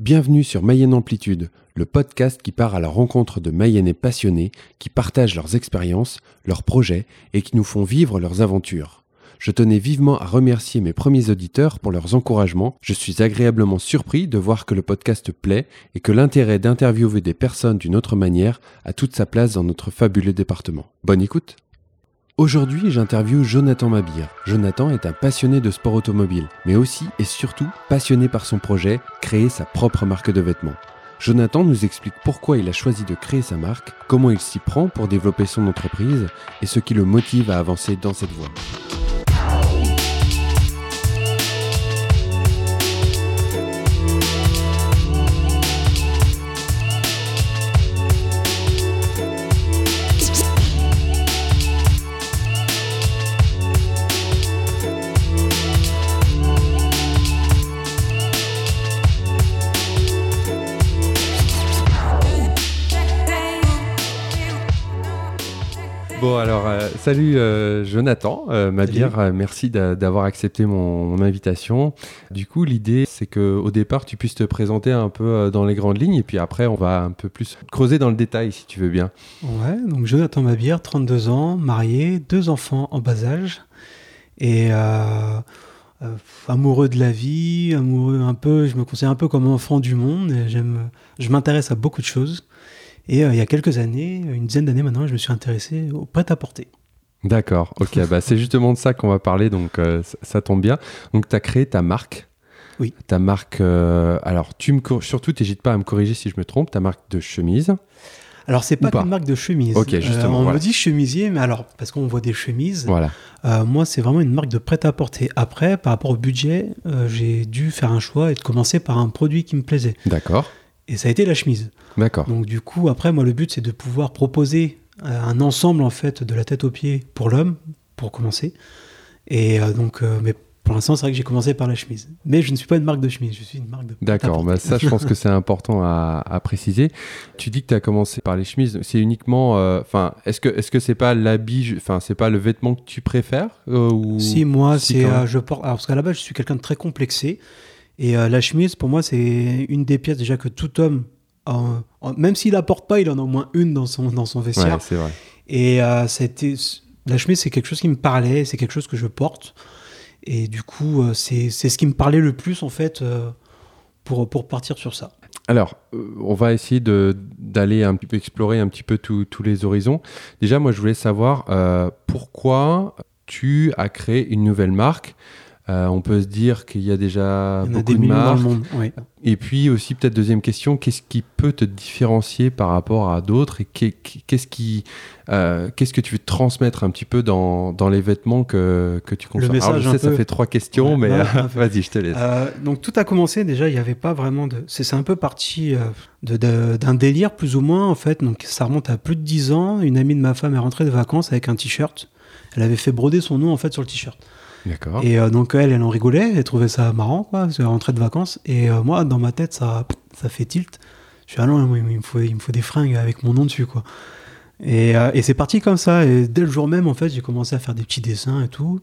Bienvenue sur Mayenne Amplitude, le podcast qui part à la rencontre de Mayennais passionnés qui partagent leurs expériences, leurs projets et qui nous font vivre leurs aventures. Je tenais vivement à remercier mes premiers auditeurs pour leurs encouragements. Je suis agréablement surpris de voir que le podcast plaît et que l'intérêt d'interviewer des personnes d'une autre manière a toute sa place dans notre fabuleux département. Bonne écoute Aujourd'hui, j'interviewe Jonathan Mabir. Jonathan est un passionné de sport automobile, mais aussi et surtout passionné par son projet, créer sa propre marque de vêtements. Jonathan nous explique pourquoi il a choisi de créer sa marque, comment il s'y prend pour développer son entreprise et ce qui le motive à avancer dans cette voie. Bon alors, euh, salut euh, Jonathan, euh, Mabir, euh, merci d'a- d'avoir accepté mon, mon invitation. Du coup, l'idée, c'est que au départ, tu puisses te présenter un peu dans les grandes lignes, et puis après, on va un peu plus creuser dans le détail, si tu veux bien. Ouais, donc Jonathan Mabière, 32 ans, marié, deux enfants en bas âge, et amoureux de la vie, amoureux un peu, je me considère un peu comme enfant du monde, et j'aime, je m'intéresse à beaucoup de choses. Et euh, il y a quelques années, une dizaine d'années maintenant, je me suis intéressé au prêt-à-porter. D'accord, ok, bah, c'est justement de ça qu'on va parler, donc euh, ça, ça tombe bien. Donc, tu as créé ta marque. Oui. Ta marque, euh, alors, tu me surtout, t'hésites pas à me corriger si je me trompe, ta marque de chemise. Alors c'est pas pas une marque de chemise. Ok, justement, on voilà. me dit chemisier, mais alors parce qu'on voit des chemises. Voilà. Moi, c'est vraiment une marque de prêt-à-porter. Après, par rapport au budget, j'ai dû faire un choix et de commencer par un produit qui me plaisait. D'accord. Et ça a été la chemise. D'accord. Donc du coup, après, moi, le but, c'est de pouvoir proposer euh, un ensemble, en fait, de la tête aux pieds pour l'homme, pour commencer. Et euh, donc, euh, mais pour l'instant, c'est vrai que j'ai commencé par la chemise. Mais je ne suis pas une marque de chemise, je suis une marque de D'accord, bah ça je pense que c'est important à, à préciser. Tu dis que tu as commencé par les chemises, c'est uniquement, euh, enfin, est-ce que est-ce que c'est pas l'habit, enfin c'est pas le vêtement que tu préfères euh, ou Si, moi, Si, c'est, euh, je porte, alors, parce qu'à la base, je suis quelqu'un de très complexé. Et euh, la chemise, pour moi, c'est une des pièces déjà que tout homme, en- même s'il la porte pas, il en a au moins une dans son, dans son vestiaire. vrai. Et euh, la chemise, c'est quelque chose qui me parlait, c'est quelque chose que je porte. Et du coup, euh, c'est, c'est ce qui me parlait le plus, en fait, euh, pour, pour partir sur ça. Alors, on va essayer de d'aller un petit peu explorer un petit peu tous tous les horizons. Déjà, moi, je voulais savoir euh, pourquoi tu as créé une nouvelle marque. Euh, on peut se dire qu'il y a déjà Il y en a beaucoup des de millions dans marques. le monde. Et puis aussi, peut-être deuxième question, qu'est-ce qui peut te différencier par rapport à d'autres et qu'est- qu'est-ce qui, euh, qu'est-ce que tu veux transmettre un petit peu dans, dans les vêtements que, que tu consommes Alors, message je un sais, ça peu. fait trois questions, Ouais, mais ouais, euh, un vas-y, je te laisse. Euh, donc tout a commencé déjà, il n'y avait pas vraiment de... C'est un peu parti euh, de- de- d'un délire plus ou moins en fait, donc ça remonte à plus de 10 ans. Une amie de ma femme est rentrée de vacances avec un t-shirt. Elle avait fait broder son nom en fait sur le t-shirt. Et euh, donc elle, elle en rigolait, elle trouvait ça marrant quoi, parce qu'elle rentrait de vacances. Et euh, moi, dans ma tête, ça, ça fait tilt. Je suis ah non, il me faut, il me faut des fringues avec mon nom dessus quoi. Et, euh, et c'est parti comme ça. Et dès le jour même, en fait, j'ai commencé à faire des petits dessins et tout.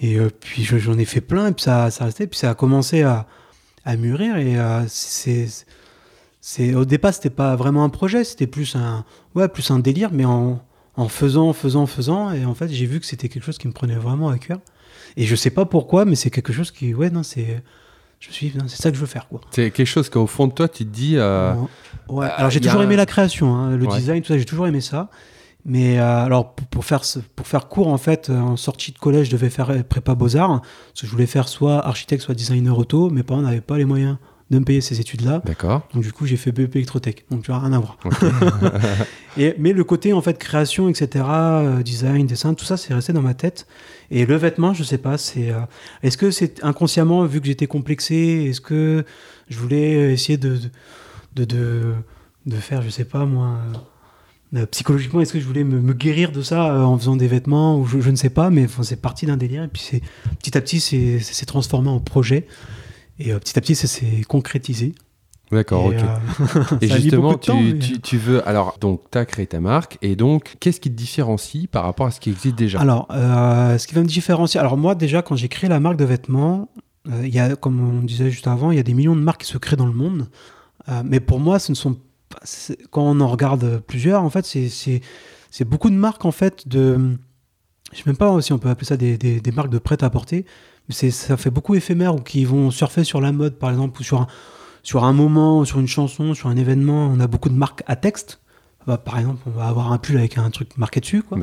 Et puis je- j'en ai fait plein, et puis ça, ça restait, puis ça a commencé à, à mûrir. Et c'est, c'est, au départ, c'était pas vraiment un projet, c'était plus un, ouais, plus un délire, mais en, en faisant, faisant, faisant. Et en fait, j'ai vu que c'était quelque chose qui me prenait vraiment à cœur. Et je sais pas pourquoi, mais c'est quelque chose qui, ouais, non, c'est, je me suis dit, c'est ça que je veux faire, quoi. C'est quelque chose qu'au fond de toi, tu te dis. euh, Ouais. euh, Alors j'ai toujours un- aimé la création, hein, le Ouais. design, tout ça, j'ai toujours aimé ça. Mais euh, alors pour, pour faire pour faire court en fait, en sortie de collège, je devais faire prépa beaux arts, parce que je voulais faire soit architecte, soit designer auto. Mes parents n'avaient pas les moyens de me payer ces études-là, D'accord. donc du coup j'ai fait BEP électrotech. Donc tu vois rien à voir. Et, mais le côté en fait création, etc., euh, design, dessin, tout ça, c'est resté dans ma tête. Et le vêtement, je sais pas, c'est euh, est-ce que c'est inconsciemment vu que j'étais complexé, est-ce que je voulais essayer de de, de, de faire, je sais pas moi, euh, psychologiquement, est-ce que je voulais me, me guérir de ça en faisant des vêtements ou je, je ne sais pas, mais enfin, c'est parti d'un délire et puis c'est petit à petit c'est c'est- c'est transformé en projet et euh, petit à petit ça s'est concrétisé. D'accord, Et, ok. euh, Et justement, temps, tu, mais- tu, tu veux. Alors, donc, tu as créé ta marque, et donc, qu'est-ce qui te différencie par rapport à ce qui existe déjà? Alors, euh, ce qui va me différencier. Alors, moi, déjà, quand j'ai créé la marque de vêtements, Euh, y a, comme on disait juste avant, il y a des millions de marques qui se créent dans le monde. Mais pour moi, ce ne sont pas, quand on en regarde plusieurs, en fait, c'est, beaucoup de marques, en fait, de. Je sais même pas si on peut appeler ça des, des, des marques de prêt-à-porter. Ça fait beaucoup éphémère ou qui vont surfer sur la mode, par exemple, ou sur un, sur un moment, sur une chanson, sur un événement. On a beaucoup de marques à texte. Bah, par exemple, on va avoir un pull avec un truc marqué dessus. Quoi.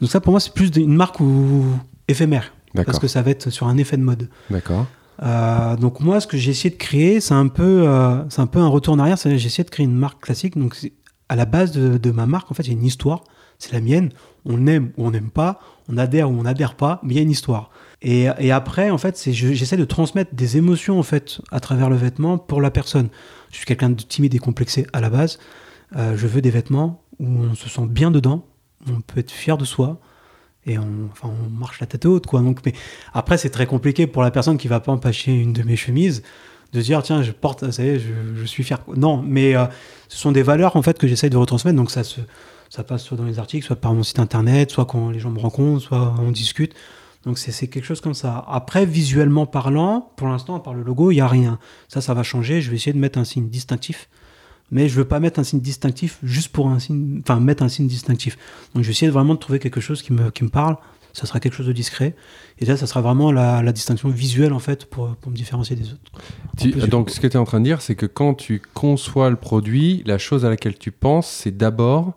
Donc ça, pour moi, c'est plus une marque où... éphémère. Parce que ça va être sur un effet de mode. D'accord. Euh, donc moi, ce que j'ai essayé de créer, c'est un peu, euh, c'est un peu un retour en arrière. J'ai essayé de créer une marque classique. Donc à la base de, ma marque, en fait, il y a une histoire. C'est la mienne. On aime ou on n'aime pas. On adhère ou on n'adhère pas. Mais il y a une histoire. Et, après, en fait, c'est je- j'essaie de transmettre des émotions en fait à travers le vêtement pour la personne. Je suis quelqu'un de timide et complexé à la base. Euh, je veux des vêtements où on se sent bien dedans. On peut être fier de soi et on, enfin, on marche la tête haute quoi. Donc, mais après, c'est très compliqué pour la personne qui va pas empêcher une de mes chemises de dire tiens, je porte, ça y je, suis fier. Non, mais euh, ce sont des valeurs en fait que j'essaye de retransmettre. Donc ça se, ça passe soit dans les articles, soit par mon site internet, soit quand les gens me rencontrent, soit on discute. Donc c'est quelque chose comme ça. Après, visuellement parlant, pour l'instant, à part le logo, il n'y a rien. Ça, ça va changer. Je vais essayer de mettre un signe distinctif. Mais je veux pas mettre un signe distinctif juste pour un signe, enfin mettre un signe distinctif. Donc je vais essayer vraiment de trouver quelque chose qui me, qui me parle. Ça sera quelque chose de discret. Et là, ça sera vraiment la, la distinction visuelle en fait pour, pour me différencier des autres. Tu- donc, ce que tu es en train de dire, c'est que quand tu conçois le produit, la chose à laquelle tu penses, c'est d'abord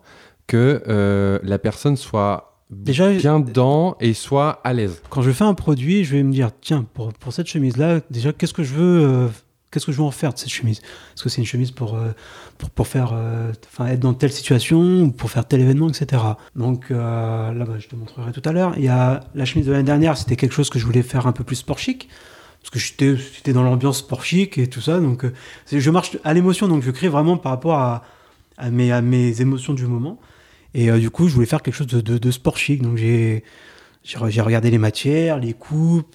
que euh, la personne soit Déjà, bien dedans et soit à l'aise. quand je fais un produit, je vais me dire tiens, pour, pour cette chemise-là, déjà, qu'est-ce que je veux euh, Qu'est-ce que je veux en faire de cette chemise? Est-ce que c'est une chemise pour, euh, pour, pour faire, euh, enfin, être dans telle situation ou pour faire tel événement, etc. Donc euh, là, bah, je te montrerai tout à l'heure. Il y a la chemise de l'année dernière, c'était quelque chose que je voulais faire un peu plus sport chic. Parce que j'étais dans l'ambiance sport chic et tout ça. Donc je marche à l'émotion, donc je crée vraiment par rapport à, mes, à mes émotions du moment. Et du coup, je voulais faire quelque chose de, de, sport chic. Donc j'ai regardé les matières, les coupes.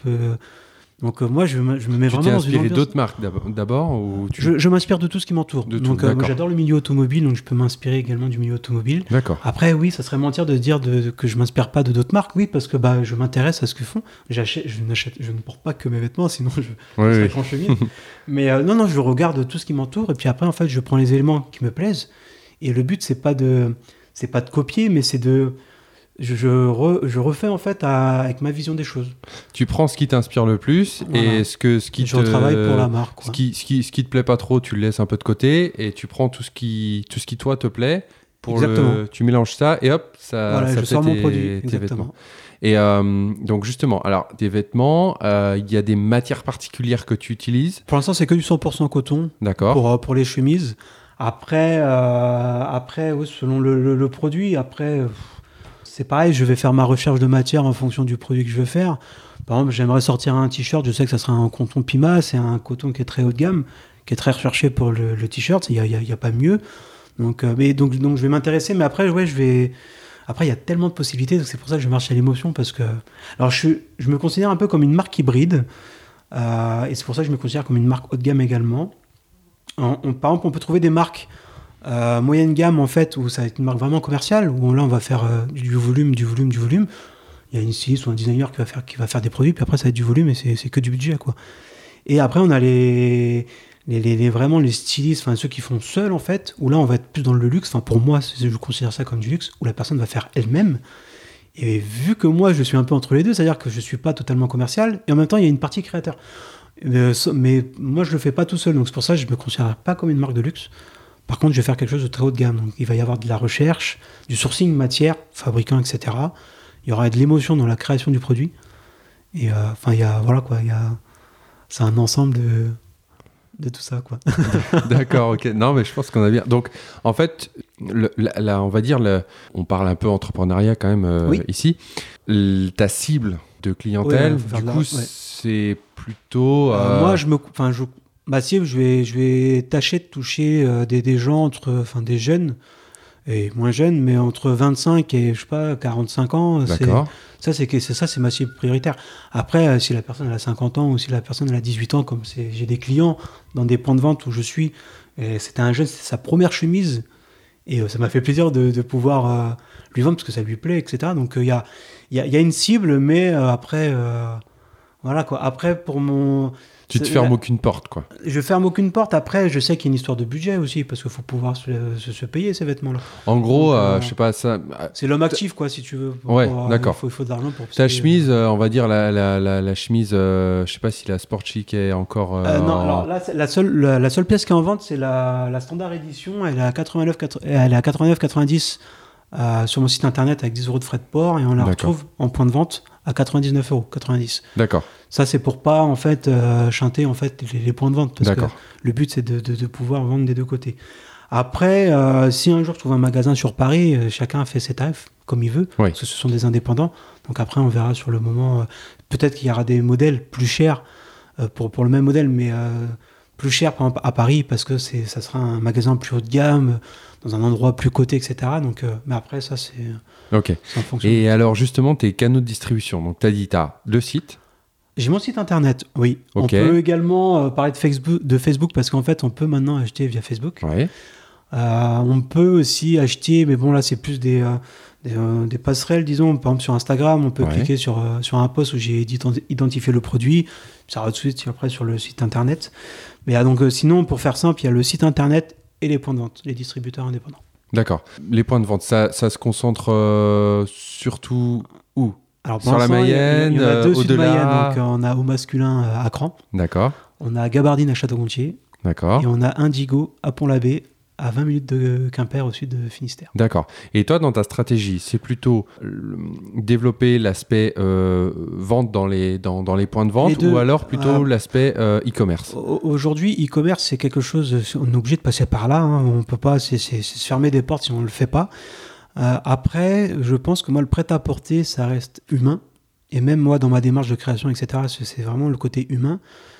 Donc euh, moi, je, me- je me mets Tu vraiment dans une inspiré d'autres marques d'ab- d'abord ou tu... Je, je m'inspire de tout ce qui m'entoure. Donc euh, moi, j'adore le milieu automobile, donc je peux m'inspirer également du milieu automobile. D'accord. Après, oui, ça serait mentir de dire de- que je m'inspire pas de d'autres marques, oui, parce que bah, je m'intéresse à ce que font. J'achète, je ne porte pas que mes vêtements, sinon je, Oui, serais oui. chemise. Mais euh, non, non, je regarde tout ce qui m'entoure, et puis après, en fait, je prends les éléments qui me plaisent. Et le but, c'est pas de, c'est pas de copier, mais c'est de, je, je, re- je refais en fait à- avec ma vision des choses. Tu prends ce qui t'inspire le plus Voilà. et ce que ce qui je te retravaille pour la marque. ce qui, ce qui ce qui te plaît pas trop, tu le laisses un peu de côté et tu prends tout ce qui tout ce qui toi te plaît pour Exactement. le tu mélanges ça et hop ça Voilà, ça je fait sors mon produit. tes Exactement. vêtements. Et euh, donc justement, alors des vêtements, euh, il y a des matières particulières que tu utilises, Pour l'instant, c'est que du 100% coton. d'accord pour, euh, pour les chemises. Après, après selon le, le- le produit, après, pff, c'est pareil, je vais faire ma recherche de matière en fonction du produit que je veux faire. Par exemple, j'aimerais sortir un t-shirt, je sais que ça sera un coton Pima, c'est un coton qui est très haut de gamme, qui est très recherché pour le, t-shirt, il n'y a, pas mieux. Donc, euh, mais donc, donc je vais m'intéresser, mais après, ouais, je vais. Après, il y a tellement de possibilités, c'est pour ça que je marche à l'émotion, parce que. Alors, je, je me considère un peu comme une marque hybride, euh, et c'est pour ça que je me considère comme une marque haut de gamme également. On- par exemple, on peut trouver des marques euh, moyenne gamme en fait, où ça va être une marque vraiment commerciale, où là on va faire euh, du volume, du volume, du volume. Il y a une styliste ou un designer qui va faire, qui va faire des produits, puis après ça va être du volume et c'est que du budget quoi. Et après on a les, les, vraiment les stylistes, enfin ceux qui font seuls en fait, où là on va être plus dans le luxe. Enfin pour moi, je considère ça comme du luxe, où la personne va faire elle-même. Et vu que moi je suis un peu entre les deux, c'est-à-dire que je suis pas totalement commercial, et en même temps il y a une partie créateur. Euh, so- mais moi je le fais pas tout seul, donc c'est pour ça que je me considère pas comme une marque de luxe. Par contre, je vais faire quelque chose de très haut de gamme. Donc, il va y avoir de la recherche, du sourcing matière, fabricant, etc. Il y aura de l'émotion dans la création du produit. Et euh, enfin, il y a voilà quoi, il y a c'est un ensemble de de tout ça quoi. D'accord, ok. Non, mais je pense qu'on a bien. Donc, en fait, le- la- la- on va dire, le- on parle un peu entrepreneuriat quand même euh, Oui. ici. L- ta cible de clientèle, Ouais, du la- coup, ouais. c'est plutôt. Euh, euh, moi, je me, enfin, je, bah si, je vais, je vais tâcher de toucher euh, des, des gens entre, enfin, des jeunes et moins jeunes, mais entre 25 et je sais pas 45 ans. D'accord. Ça, c'est ça, c'est ma cible prioritaire. Après, euh, si la personne elle a 50 ans ou si la personne elle a 18 ans, comme j'ai des clients dans des points de vente où je suis, c'était un jeune, c'est sa première chemise, et euh, ça m'a fait plaisir de, de pouvoir lui vendre parce que ça lui plaît, etc. Donc il y, a, il y, a, y a une cible, mais après, voilà quoi. Après, pour mon, Tu te fermes aucune porte, quoi. Je ferme aucune porte. Après, je sais qu'il y a une histoire de budget aussi, parce qu'il faut pouvoir se, se- se payer ces vêtements-là. En gros, Donc, euh, euh, je sais pas, ça. C'est l'homme actif, quoi, si tu veux. Pour- Ouais, euh, d'accord. Il faut, de l'argent pour. Ta se payer. chemise, euh, on va dire la, la, la, la chemise, euh, je sais pas si la Sport Chic est encore. euh, Euh, non, en- alors là, la seule, la, seule pièce qui est en vente, c'est la, la standard édition. Elle est à 89, quatre- elle est à 89,90 euh, sur mon site internet avec 10 euros de frais de port et on la retrouve en point de vente à 99 euros, 90. D'accord, Ça, c'est pour pas en fait euh, chanter en fait les, les points de vente parce que le but c'est de, de- de pouvoir vendre des deux côtés. Après, euh, si un jour je trouve un magasin sur Paris, chacun fait ses tarifs comme il veut, Oui. parce que ce sont des indépendants. Donc après, on verra sur le moment. Peut-être qu'il y aura des modèles plus chers pour, pour le même modèle, mais plus par exemple, à Paris parce que c'est ça sera un magasin plus haut de gamme, dans un endroit plus coté, etc. Donc, euh, mais après, ça c'est Ok. en fonction. Et alors, justement, tes canaux de distribution. Donc, tu as dit, tu as le site. J'ai mon site internet, oui. Ok. On peut également euh, parler de Facebook, de Facebook parce qu'en fait, on peut maintenant acheter via Facebook. Ouais. Euh, on peut aussi acheter, mais bon là c'est plus des, euh, des, euh, des passerelles, disons. Par exemple sur Instagram, on peut Ouais. cliquer sur, euh, sur un post où j'ai ident- identifié le produit, ça va tout de suite après sur le site internet. Mais ah, donc euh, sinon, pour faire simple, il y a le site internet et les points de vente, les distributeurs indépendants. D'accord. Les points de vente, ça, ça se concentre euh, surtout où? Alors, Sur la l'instant, il y a- Mayenne, il y en a deux euh, sud au-delà Mayenne. Donc euh, on a au masculin à Cran, D'accord. on a Gabardine à Château-Gontier D'accord. et on a Indigo à Pont-l'Abbé à 20 minutes de Quimper au sud de Finistère. D'accord. Et toi, dans ta stratégie, c'est plutôt développer l'aspect euh, vente dans les, dans, dans les points de vente deux. ou alors plutôt Euh, l'aspect euh, e-commerce? Au- Aujourd'hui, e-commerce, c'est quelque chose, on est obligé de passer par là. hein. On peut pas, c'est se fermer des portes si on ne le fait pas. Euh, après, je pense que moi, le prêt-à-porter, ça reste humain. Et même moi, dans ma démarche de création, etc., c'est vraiment le côté humain.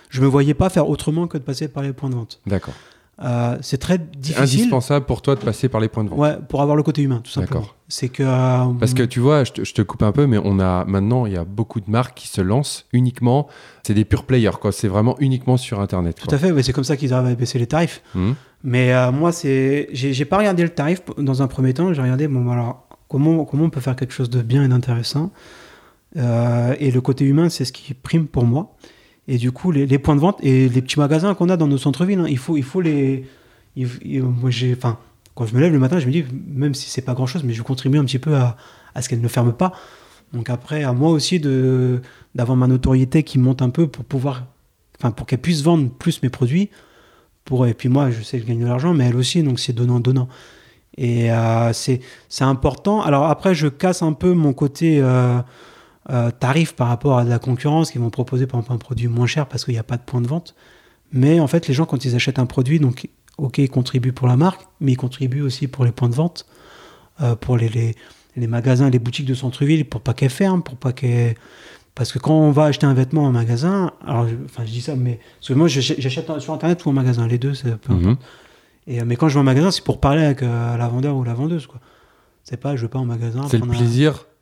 Je me voyais pas faire autrement que de passer par les points de vente. D'accord. Euh, c'est très difficile. indispensable pour toi de passer par les points de vente. Ouais, pour avoir le côté humain, tout simplement. D'accord. C'est que. euh, Parce que tu vois, je te, je te coupe un peu, mais on a maintenant, il y a beaucoup de marques qui se lancent uniquement. C'est des pure players, quoi. C'est vraiment uniquement sur Internet. Tout à fait, ouais, c'est comme ça qu'ils arrivent à baisser les tarifs. Hum, Mais euh, moi, c'est, j'ai j'ai pas regardé le tarif dans un premier temps. J'ai regardé, bon, alors, comment, comment on peut faire quelque chose de bien et d'intéressant. Euh, et le côté humain, c'est ce qui prime pour moi. Et du coup, les, points de vente et les petits magasins qu'on a dans nos centres-villes, hein, il, faut, il faut les. moi, j'ai, enfin, quand je me lève le matin, je me dis, même si c'est pas grand-chose, mais je contribue un petit peu à, à ce qu'elle ne ferme pas. Donc après, à moi aussi de, d'avoir ma notoriété qui monte un peu pour pouvoir. Enfin, pour qu'elle puisse vendre plus mes produits pour et puis moi je sais que je gagne de l'argent mais elle aussi donc c'est donnant donnant et euh, c'est c'est important alors après je casse un peu mon côté euh, euh, tarif par rapport à de la concurrence qui vont proposer par exemple un produit moins cher parce qu'il n'y a pas de point de vente mais en fait les gens quand ils achètent un produit donc ok ils contribuent pour la marque mais ils contribuent aussi pour les points de vente euh, pour les, les les magasins les boutiques de centre-ville pour pas qu'elles ferment pour pas qu'elles parce que quand on va acheter un vêtement en magasin, alors je, enfin je dis ça, mais parce que moi j'achète sur internet ou en magasin, les deux, c'est peu importe. mhm. Et, euh, mais quand je vais en magasin, c'est pour parler avec euh, la vendeur ou la vendeuse, quoi. C'est pas, je vais pas en magasin. C'est le un-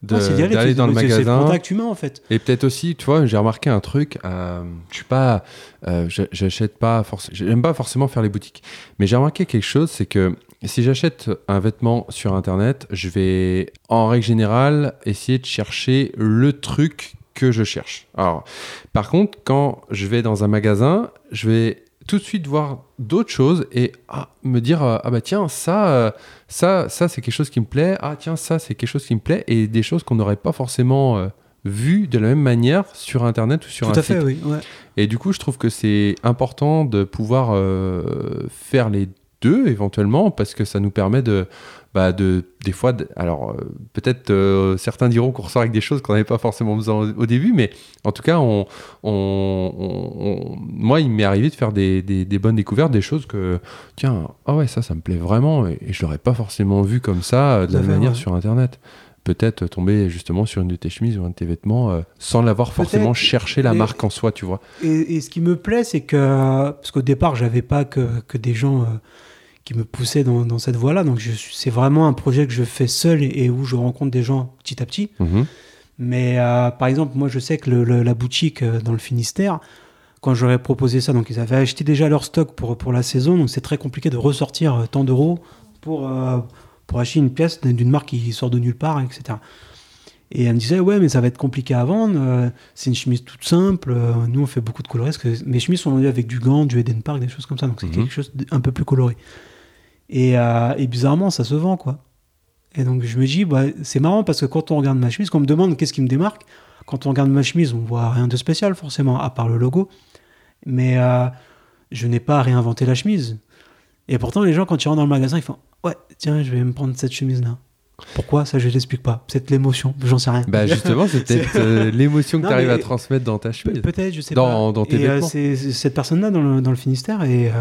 d'aller dans le c'est- C'est le magasin. contact humain, en fait. Et peut-être aussi, tu vois, j'ai remarqué un truc. euh, je suis pas, euh, j'achète pas forcément, j'aime pas forcément faire les boutiques. Mais j'ai remarqué quelque chose, c'est que si j'achète un vêtement sur internet, je vais, en règle générale, essayer de chercher le truc que je cherche. Alors, par contre, quand je vais dans un magasin, je vais tout de suite voir d'autres choses et ah, me dire euh, ah bah tiens ça euh, ça ça c'est quelque chose qui me plaît ah tiens ça c'est quelque chose qui me plaît et des choses qu'on n'aurait pas forcément euh, vues de la même manière sur internet ou sur Tout un à fait, oui. ouais. et du coup je trouve que c'est important de pouvoir euh, faire les deux éventuellement parce que ça nous permet de bah de des fois de- alors euh, peut-être euh, certains diront qu'on ressort avec des choses qu'on n'avait pas forcément besoin au, au début mais en tout cas on, on- on- on- moi il m'est arrivé de faire des, des- des bonnes découvertes des choses que tiens ah ouais ça ça me plaît vraiment et, et je l'aurais pas forcément vu comme ça euh, de la manière ouais. sur internet peut-être tomber justement sur une de tes chemises ou un de tes vêtements euh, sans l'avoir forcément cherché la marque en soi tu vois Et, et ce qui me plaît, c'est que, parce qu'au départ, j'avais pas que, que des gens euh, qui me poussaient dans, dans cette voie-là. Donc, c'est vraiment un projet que je fais seul et, et où je rencontre des gens petit à petit. Mhm. Mais euh, par exemple, moi, je sais que le- le- la boutique euh, dans le Finistère, quand j'aurais proposé ça, donc ils avaient acheté déjà leur stock pour, pour la saison, donc c'est très compliqué de ressortir euh, tant d'euros pour, euh, pour acheter une pièce d'une marque qui sort de nulle part, etc. Et elle me disait, ouais, mais ça va être compliqué à vendre. euh, c'est une chemise toute simple. euh, nous, on fait beaucoup de colorés. Parce que mes chemises sont vendues avec du gant, du Eden Park, des choses comme ça. Donc, c'est Mhm. quelque chose d'un peu plus coloré. Et, euh, et bizarrement, ça se vend, quoi. Et donc, je me dis, bah, c'est marrant parce que quand on regarde ma chemise, quand on me demande qu'est-ce qui me démarque, quand on regarde ma chemise, on voit rien de spécial, forcément, à part le logo. Mais euh, je n'ai pas réinventé la chemise. Et pourtant, les gens, quand ils rentrent dans le magasin, ils font Ouais, tiens, je vais me prendre cette chemise-là. Pourquoi Ça, je l'explique pas. Peut-être l'émotion, j'en sais rien. Bah justement, c'est peut-être euh, l'émotion que tu arrives à transmettre dans ta chemise. Peut-être, je sais Dans- pas. dans tes et, euh, c'est c'est cette personne-là dans le, dans le Finistère, et euh,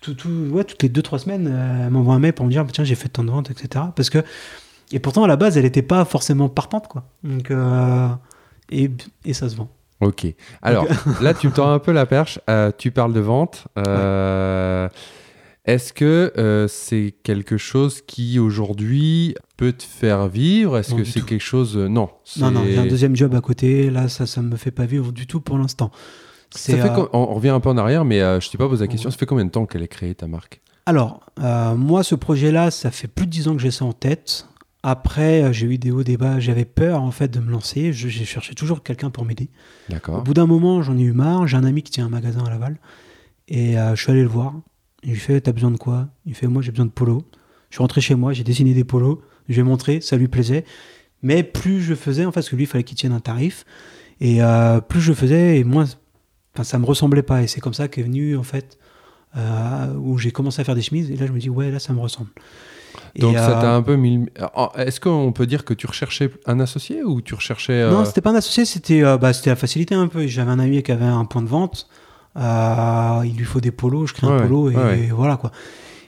tout, tout- ouais, toutes les 2-3 semaines, euh, elle m'envoie un mail pour me dire Tiens, j'ai fait tant de ventes, etc. Parce que, et pourtant, à la base, elle n'était pas forcément partante, quoi. Donc, euh, et, et ça se vend. Ok. Alors là, tu me tends un peu la perche. Euh, tu parles de vente. Euh, Est-ce que euh, c'est quelque chose qui aujourd'hui peut te faire vivre? Est-ce que c'est quelque chose euh, Non. Non, non, j'ai un deuxième job à côté. Là, ça ne me fait pas vivre du tout pour l'instant. Ça C'est, fait euh, com- on, on revient un peu en arrière, mais euh, je t'ai pas posé la question. Ouais. Ça fait combien de temps qu'elle est créée ta marque? Alors, euh, moi, ce projet-là, ça fait plus de 10 ans que j'ai ça en tête. Après, euh, j'ai eu des hauts débats. J'avais peur, en fait, de me lancer. Je- J'ai cherché toujours quelqu'un pour m'aider. Au D'accord. bout d'un moment, j'en ai eu marre. J'ai un ami qui tient un magasin à Laval. Et euh, je suis allé le voir. Je lui T'as besoin de quoi? Il fait Moi, j'ai besoin de polo. Je suis rentré chez moi, j'ai dessiné des polos. Je lui ai montré, ça lui plaisait. Mais plus je faisais, en fait, parce que lui, il fallait qu'il tienne un tarif. Et euh, plus je faisais, et moins. Enfin, ça me ressemblait pas. Et c'est comme ça qu'est venu, en fait, euh, où j'ai commencé à faire des chemises. Et là, je me dis Ouais, là, ça me ressemble. Et, Donc ça euh, t'a un peu mis. Est-ce qu'on peut dire que tu recherchais un associé ou tu recherchais euh, Non, c'était pas un associé, c'était bah, c'était à faciliter un peu. J'avais un ami qui avait un point de vente. Il lui faut des polos, je crée un polo et, ouais, voilà quoi.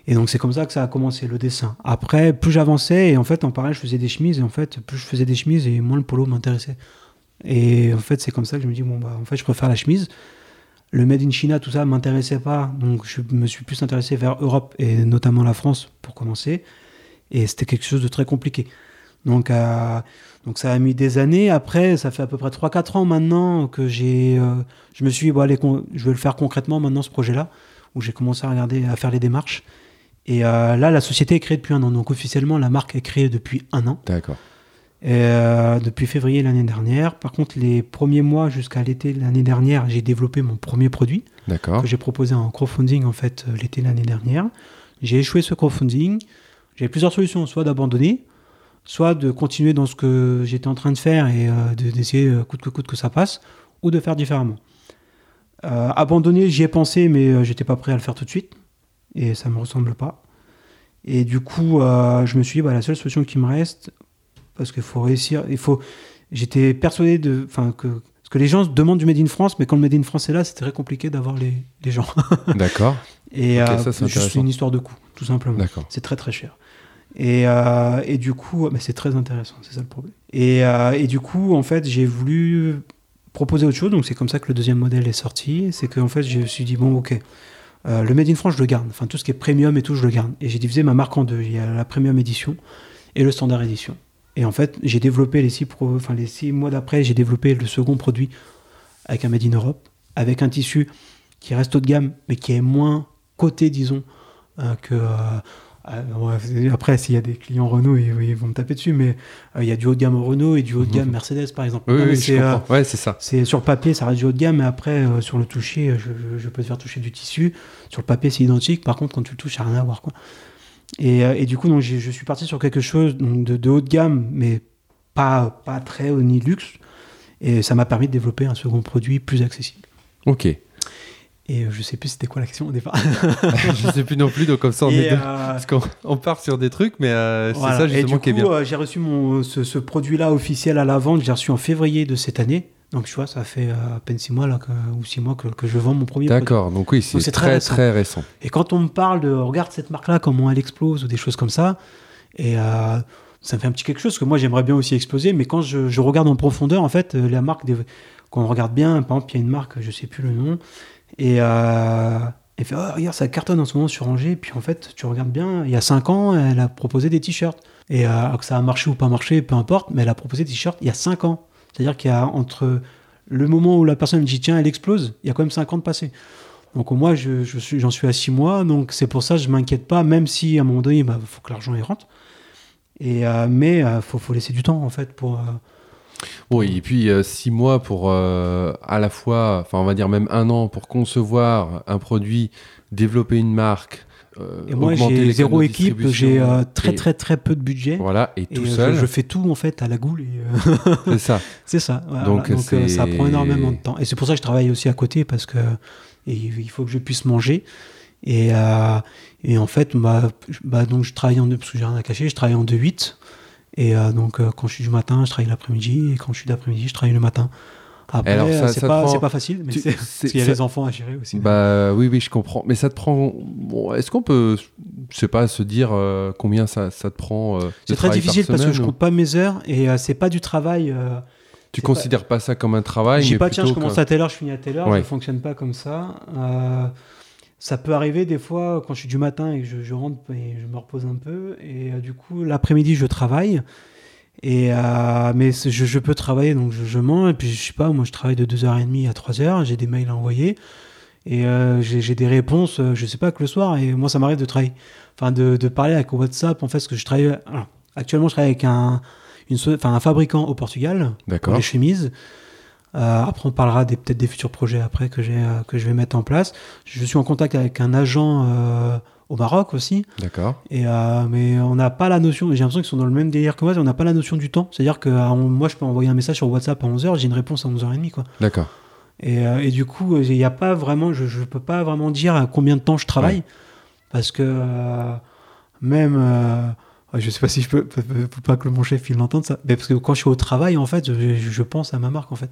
Et donc c'est comme ça que ça a commencé le dessin. Après, plus j'avançais et en fait en parallèle je faisais des chemises et en fait plus je faisais des chemises et moins le polo m'intéressait. Et en fait c'est comme ça que je me dis bon bah en fait je préfère la chemise. Le made in China tout ça m'intéressait pas donc je me suis plus intéressé vers Europe et notamment la France pour commencer. Et c'était quelque chose de très compliqué. Donc, euh, donc ça a mis des années. Après, ça fait à peu près 3-4 ans maintenant que j'ai, euh, je me suis dit, bon, allez, je vais le faire concrètement maintenant, ce projet-là, où j'ai commencé à regarder, à faire les démarches. Et euh, là, la société est créée depuis un an. Donc officiellement, la marque est créée depuis un an, D'accord. Euh, depuis février l'année dernière. Par contre, les premiers mois jusqu'à l'été l'année dernière, j'ai développé mon premier produit que j'ai proposé en crowdfunding en fait euh, l'été l'année dernière. J'ai échoué ce crowdfunding. J'avais plusieurs solutions, soit d'abandonner, soit de continuer dans ce que j'étais en train de faire et euh, de- d'essayer euh, coûte que coûte que ça passe, ou de faire différemment. Euh, abandonner, j'y ai pensé, mais j'étais pas prêt à le faire tout de suite, et ça me ressemble pas. Et du coup, euh, je me suis dit, bah, la seule solution qui me reste, parce qu'il faut réussir, il faut. J'étais persuadé de, enfin que, parce que les gens demandent du Made in France, mais quand le Made in France est là, c'est très compliqué d'avoir les, les gens. D'accord. Et euh, c'est juste une histoire de coût, tout simplement. D'accord. C'est très très cher. Et, euh, et du coup, mais c'est très intéressant, c'est ça le problème. Et, euh, et du coup, en fait, j'ai voulu proposer autre chose. Donc c'est comme ça que le deuxième modèle est sorti. C'est qu'en fait, je me suis dit bon, ok, le Made in France, je le garde. Enfin, tout ce qui est premium et tout, je le garde. Et j'ai divisé ma marque en deux. Il y a la premium édition et le standard édition. Et en fait, j'ai développé les six, pro- enfin, les six mois d'après, j'ai développé le second produit avec un Made in Europe, avec un tissu qui reste haut de gamme, mais qui est moins coté, disons, euh, que. euh, après, s'il y a des clients Renault, ils, ils vont me taper dessus, mais euh, il y a du haut de gamme Renault et du haut de gamme Mhm. Mercedes, par exemple. Oui, c'est. Ouais, c'est ça. c'est sur le papier, ça reste du haut de gamme, mais après, sur le toucher, je, je- je peux te faire toucher du tissu. Sur le papier, c'est identique. Par contre, quand tu le touches, ça n'a rien à voir. Quoi. Et, euh, et du coup, donc, je suis parti sur quelque chose donc, de, de haut de gamme, mais pas, pas très haut ni luxe. Et ça m'a permis de développer un second produit plus accessible. Ok. Et euh, je sais plus c'était quoi l'action au départ. je sais plus non plus, donc comme ça on Et, est deux. euh, Parce qu'on on part sur des trucs, mais euh, c'est Voilà. ça Et justement du qui est bien. euh, j'ai reçu mon, ce, ce produit-là officiel à la vente, j'ai reçu en février de cette année. Donc, tu vois, ça fait euh, à peine six mois là, que- ou six mois que, que je vends mon premier. D'accord, donc oui, c'est très très très récent. Et quand on me parle de regarde cette marque-là, comment elle explose ou des choses comme ça, et euh, ça me fait un petit quelque chose que moi j'aimerais bien aussi exploser, mais quand je, je regarde en profondeur, en fait, euh, la marque, des, quand on regarde bien, par exemple, il y a une marque, je sais plus le nom, et euh, elle fait oh, regarde, ça cartonne en ce moment sur Angers, puis en fait, tu regardes bien, il y a 5 ans, elle a proposé des t-shirts. Et euh, alors que ça a marché ou pas marché, peu importe, mais elle a proposé des t-shirts il y a 5 ans. C'est-à-dire qu'il y a entre le moment où la personne dit tiens, elle explose, il y a quand même 5 ans de passé. Donc au moins, je, je suis, j'en suis à 6 mois, donc c'est pour ça que je m'inquiète pas, même si à un moment donné, il faut que l'argent y rentre. Et, euh, mais il faut, faut laisser du temps en fait pour, euh, Oui, et puis euh, six mois pour euh, à la fois, enfin on va dire même un an pour concevoir un produit, développer une marque. Euh, Et moi, j'ai zéro équipe, j'ai euh, très et- très très peu de budget. Voilà, et tout euh, je- seul, Je, fais tout en fait à la goule euh, c'est ça. c'est ça. voilà. Donc, euh, ça prend énormément de temps. Et c'est pour ça que je travaille aussi à côté parce que il faut que je puisse manger. Et, euh, et en fait, bah, je- bah, donc je travaille en deux, parce que j'ai rien à cacher, je travaille en 2-8. Et euh, donc euh, quand je suis du matin, je travaille l'après-midi. Et quand je suis d'après-midi, je travaille le matin. Après, Alors, ça- euh, c'est ça pas, prend- c'est pas facile, mais Tu- c'est c'est- parce qu'il y a ça- les enfants à gérer aussi. Bah oui, oui, je comprends. Mais ça te prend. Bon, Est-ce qu'on peut, je sais pas, se dire euh, combien ça, ça te prend euh, c'est très difficile parce que je ou- compte pas mes heures et euh, c'est pas du travail. Tu pas- considères pas... ça comme un travail Je dis mais pas, tiens, je commence à telle heure, je finis à telle heure, Ouais. je fonctionne pas comme ça. Ça peut arriver des fois quand je suis du matin et que je, je rentre et je me repose un peu. Et du coup, l'après-midi, je travaille. Et, euh, mais je, je peux travailler, donc je, je mens. Et puis, je sais pas, moi, je travaille de 2h30 à 3h. J'ai des mails à envoyer. Et euh, j'ai des réponses, euh, je sais pas, que le soir. Et moi, ça m'arrive de travailler. Enfin, de, de parler avec WhatsApp, en fait, parce que je travaille. alors, actuellement, je travaille avec un, une, enfin, un fabricant au Portugal pour D'accord. les chemises. Euh, après, on parlera des- peut-être des futurs projets après que, j'ai, euh, que je vais mettre en place. Je suis en contact avec un agent euh, au Maroc aussi. D'accord. Et, euh, mais on n'a pas la notion, j'ai l'impression qu'ils sont dans le même délire que moi, on n'a pas la notion du temps. C'est-à-dire que euh, on- moi, je peux envoyer un message sur WhatsApp à 11h, j'ai une réponse à 11h30. Quoi. D'accord. Et, euh, et du coup, il n'y a pas vraiment, je ne peux pas vraiment dire à combien de temps je travaille. Parce que euh, même, je sais pas si je peux, pas que mon chef il l'entende ça, mais parce que quand je suis au travail, en fait, je, je pense à ma marque, en fait.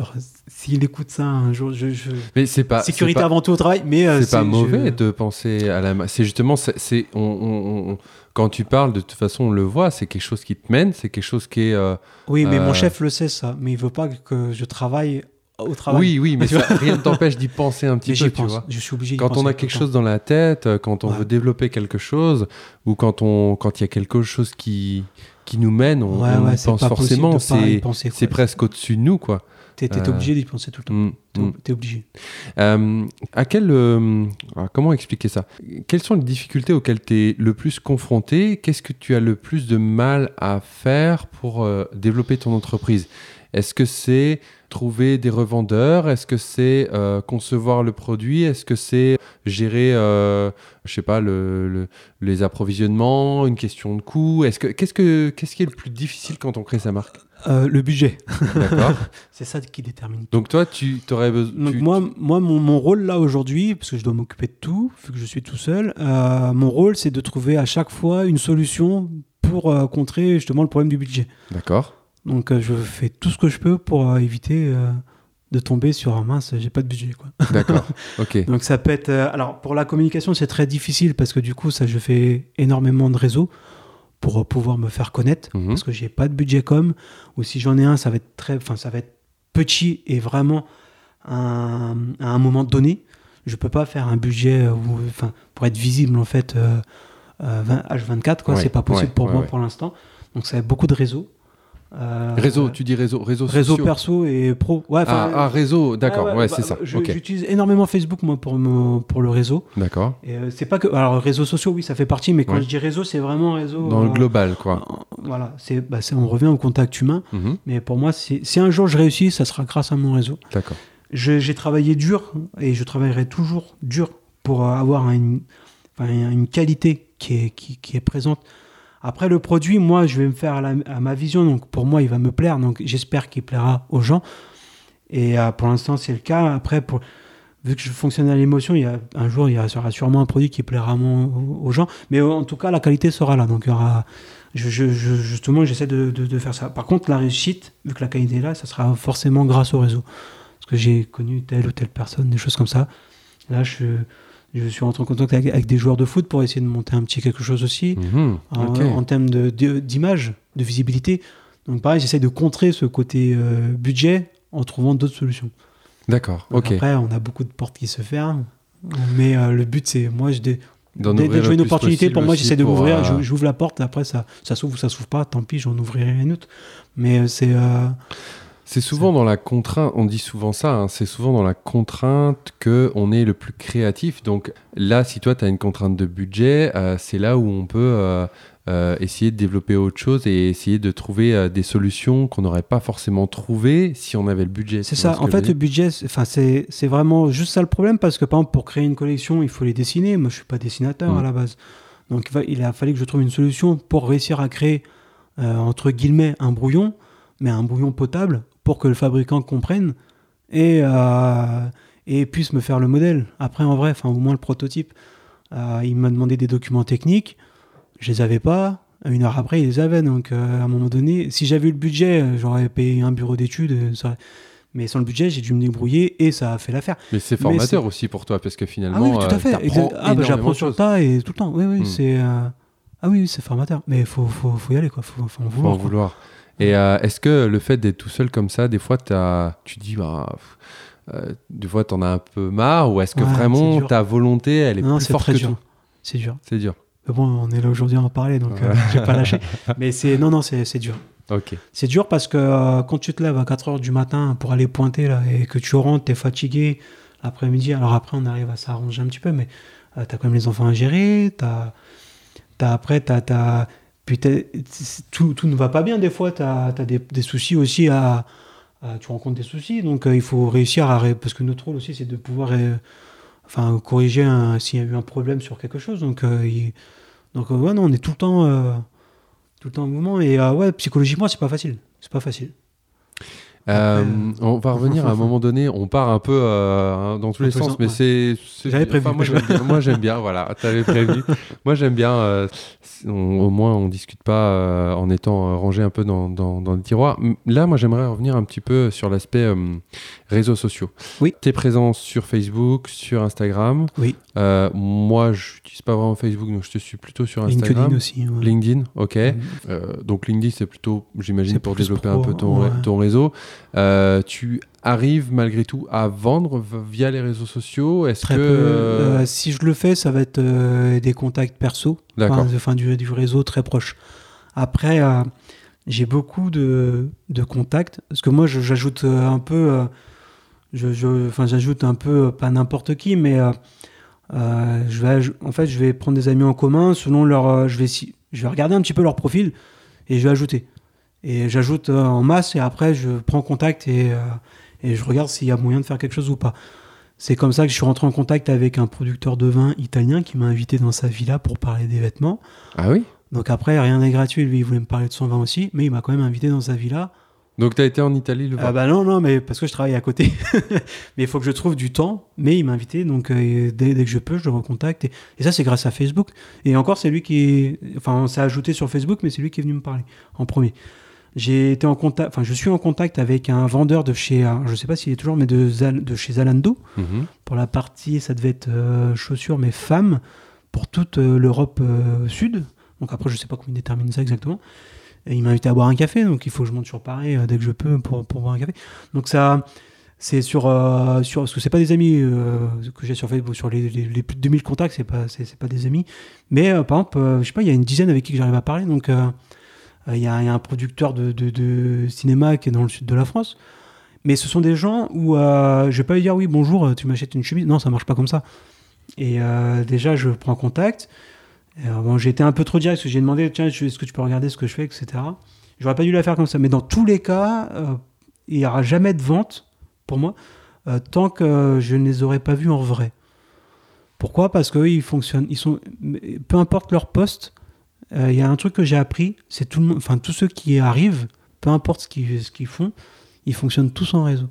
Alors, s'il écoute ça un jour, je, je- Mais c'est pas. sécurité pas- avant tout au travail, mais euh, C'est pas je- mauvais de penser à la. C'est justement, c'est, c'est- on, on- on- quand tu parles, de toute façon, on le voit, c'est quelque chose qui te mène, c'est quelque chose qui est. euh, Oui, mais Euh, mon chef le sait ça, mais il veut pas que je travaille au travail. Oui, oui, mais ça, rien ne t'empêche d'y penser un petit mais peu, tu pense. vois. Je suis obligé. Quand on a quelque temps. chose dans la tête, euh, quand on Ouais. veut développer quelque chose, ou quand on, quand il y a quelque chose qui, qui nous mène, on, Ouais, on ouais, y c'est pense forcément. C'est, presque au-dessus de nous, quoi. T'es t'es euh, obligé d'y penser tout le temps. Mm, T'es mm. t'es obligé. Euh, à quel, euh, comment expliquer ça? Quelles sont les difficultés auxquelles tu es le plus confronté? Qu'est-ce que tu as le plus de mal à faire pour euh, développer ton entreprise? Est-ce que c'est trouver des revendeurs? Est-ce que c'est euh, concevoir le produit? Est-ce que c'est gérer, euh, je sais pas, le, le- les approvisionnements Une question de coût? Est-ce que qu'est-ce que qu'est-ce qui est le plus difficile quand on crée sa marque? Euh, le budget, D'accord. c'est ça qui détermine Donc toi, tu aurais besoin. Donc moi, moi mon, mon rôle là aujourd'hui, parce que je dois m'occuper de tout, vu que je suis tout seul, euh, mon rôle c'est de trouver à chaque fois une solution pour euh, contrer justement le problème du budget. D'accord. Donc euh, je fais tout ce que je peux pour euh, éviter euh, de tomber sur un mince, j'ai pas de budget quoi. D'accord. Ok. Donc ça peut être, alors pour la communication c'est très difficile parce que du coup ça je fais énormément de réseaux pour pouvoir me faire connaître Mhm. parce que j'ai pas de budget com ou si j'en ai un ça va être très enfin ça va être petit et vraiment un- à un moment donné je peux pas faire un budget où, enfin pour être visible en fait euh, euh, 20 H24 quoi Ouais, c'est pas possible ouais, pour ouais, moi pour l'instant donc ça va être beaucoup de réseaux Euh, Réseau, tu dis réseau, réseau, réseau perso et pro ouais Ah, ah, réseau, d'accord, ouais, bah, c'est ça. j'utilise énormément Facebook moi pour me- pour le réseau d'accord. et euh, c'est pas que alors réseaux sociaux oui ça fait partie mais quand je dis réseau c'est vraiment réseau Dans le global, quoi. voilà c'est bah, on revient au contact humain Mhm, mais pour moi, si, un jour je réussis, ça sera grâce à mon réseau. D'accord. J'ai travaillé dur et je travaillerai toujours dur pour avoir une, une qualité qui est, qui, qui est présente. Après, le produit, moi, je vais me faire à, ma vision. Donc, pour moi, il va me plaire. Donc, j'espère qu'il plaira aux gens. Et euh, pour l'instant, c'est le cas. Après, vu que je fonctionne à l'émotion, il y a, un jour, il y aura sûrement un produit qui plaira aux, gens. Mais en tout cas, la qualité sera là. Donc, il y aura, justement, j'essaie de, de- de faire ça. Par contre, la réussite, vu que la qualité est là, ça sera forcément grâce au réseau. Parce que j'ai connu telle ou telle personne, des choses comme ça. Là, je, je suis rentré en contact avec, avec des joueurs de foot pour essayer de monter un petit quelque chose aussi, Mhm, en, termes de- de- d'image, de, visibilité. Donc, pareil, j'essaie de contrer ce côté euh, budget en trouvant d'autres solutions. D'accord, ok. Après, on a beaucoup de portes qui se ferment. Mais euh, le but, c'est moi, je dès, dès ouvrir que je le vois une opportunité, pour moi, j'essaie de m'ouvrir, euh, j'ouvre la porte, après, ça, ça s'ouvre ou ça s'ouvre pas, tant pis, j'en ouvrirai une autre. Mais c'est. C'est souvent dans la contrainte, on dit souvent ça, hein, c'est souvent dans la contrainte que on est le plus créatif. Donc là, si toi, tu as une contrainte de budget, euh, c'est là où on peut euh, euh, essayer de développer autre chose et essayer de trouver des solutions qu'on n'aurait pas forcément trouvées si on avait le budget. C'est ça. En fait, le budget, c'est- vraiment juste ça le problème parce que par exemple, pour créer une collection, il faut les dessiner. Moi, je suis pas dessinateur Mm. à la base. Donc, il va- il a fallu que je trouve une solution pour réussir à créer, entre guillemets, un brouillon, mais un brouillon potable pour que le fabricant comprenne et, euh, et puisse me faire le modèle. Après, en vrai, enfin, au moins le prototype. Euh, il m'a demandé des documents techniques. Je les avais pas. Une heure après, il les avait. Donc, euh, à un moment donné, si j'avais eu le budget, j'aurais payé un bureau d'études. ça- Mais sans le budget, j'ai dû me débrouiller et ça a fait l'affaire. Mais c'est Mais formateur aussi pour toi parce que finalement, Ah oui, tout à fait. Ah, bah, j'apprends sur le tas et tout le temps. Oui, oui, Hmm. c'est. Ah oui, c'est formateur. Mais il faut, faut, faut y aller, quoi. Faut, faut en Faut vouloir. quoi. Et euh, est-ce que le fait d'être tout seul comme ça, des fois, t'as- tu dis, bah, euh, des fois, t'en as un peu marre, ou est-ce que Ouais, vraiment ta volonté, elle est Non, plus c'est forte très que dur. tout C'est dur. C'est dur. Mais bon, on est là aujourd'hui à en parler, donc Ouais. euh, j'ai pas lâché. Mais c'est. Non, non, c'est dur. C'est dur parce que quand tu te lèves à 4 h du matin pour aller pointer là, et que tu rentres, tu es fatigué l'après-midi. Alors après, on arrive à s'arranger un petit peu, mais tu as quand même les enfants à gérer. T'as, t'as- après, t'as, t'as- puis tout, tout ne va pas bien des fois. Tu as, des, des soucis aussi à, Tu rencontres des soucis, donc euh, il faut réussir à. Parce que notre rôle aussi, c'est de pouvoir euh, enfin, corriger s'il y a eu un problème sur quelque chose. Donc, euh, donc euh, ouais, non, on est tout le temps. tout le temps en mouvement et ouais psychologiquement c'est pas facile c'est pas facile Euh, on va revenir à un moment donné. On part un peu euh, hein, dans tous les sens, mais ouais. c'est. J'avais prévu. moi, j'aime bien. Voilà, t'avais prévu. moi, j'aime bien. euh, on- au moins, on discute pas en étant rangé un peu dans, dans, dans le tiroir. Là, moi, j'aimerais revenir un petit peu sur l'aspect réseaux sociaux. Oui. T'es présent sur Facebook, sur Instagram. oui moi, je n'utilise pas vraiment Facebook, donc je te suis plutôt sur Instagram. LinkedIn aussi ouais. LinkedIn, ok. Euh, donc LinkedIn, c'est plutôt, j'imagine, pour développer pro, un peu ton, ouais. ton réseau. Euh, tu arrives malgré tout à vendre via les réseaux sociaux? Est-ce très que peu. euh, Euh, si je le fais ça va être des contacts perso. Enfin, enfin, du, du réseau très proche. Après j'ai beaucoup de, de contacts. Parce que moi j'ajoute un peu je, enfin j'ajoute un peu pas n'importe qui mais euh, je vais en fait je vais prendre des amis en commun selon leur euh, je vais si- je vais regarder un petit peu leur profil et je vais ajouter et j'ajoute euh, en masse et après je prends contact et, euh, et je regarde s'il y a moyen de faire quelque chose ou pas c'est comme ça que je suis rentré en contact avec un producteur de vin italien qui m'a invité dans sa villa pour parler des vêtements Ah oui? Donc après rien n'est gratuit lui il voulait me parler de son vin aussi mais il m'a quand même invité dans sa villa Donc tu as été en Italie le ah voir bah non, non, mais parce que je travaille à côté. mais il faut que je trouve du temps. Mais il m'a invité, donc euh, dès, dès que je peux, je le recontacte. Et, et ça, c'est grâce à Facebook. Et encore, c'est lui qui. Enfin, on s'est ajouté sur Facebook, mais c'est lui qui est venu me parler en premier. J'ai été en contact. Enfin, je suis en contact avec un vendeur de chez. alors, Je sais pas s'il est toujours, mais de, Zal- de chez Zalando. Mhm. Pour la partie, ça devait être euh, chaussures, mais femmes, pour toute euh, l'Europe euh, Sud. Donc après, je sais pas comment il détermine ça exactement. Et il m'a invité à boire un café, donc il faut que je monte sur Paris euh, dès que je peux pour, pour boire un café. Donc ça, c'est sur, euh, sur parce que c'est pas des amis euh, que j'ai sur Facebook, sur les, les, les plus de 2000 contacts, c'est pas c'est, pas des amis. Mais euh, par exemple, euh, je sais pas, il y a une dizaine avec qui j'arrive à parler, donc euh, euh, il y, a, il y a un producteur de, cinéma qui est dans le sud de la France. Mais ce sont des gens où euh, je vais pas lui dire oui bonjour, tu m'achètes une chemise. Non, ça marche pas comme ça. Et euh, déjà, je prends contact. Euh, j'ai été un peu trop direct parce que j'ai demandé tiens, est-ce que tu peux regarder ce que je fais, etc. J'aurais pas dû la faire comme ça. Mais dans tous les cas, euh, il n'y aura jamais de vente pour moi euh, tant que je ne les aurais pas vus en vrai. Pourquoi? Parce qu'eux, ils fonctionnent. Ils sont, peu importe leur poste, euh, il y a un truc que j'ai appris c'est tout enfin tous ceux qui arrivent, peu importe ce qu'ils font, ils fonctionnent tous en réseau.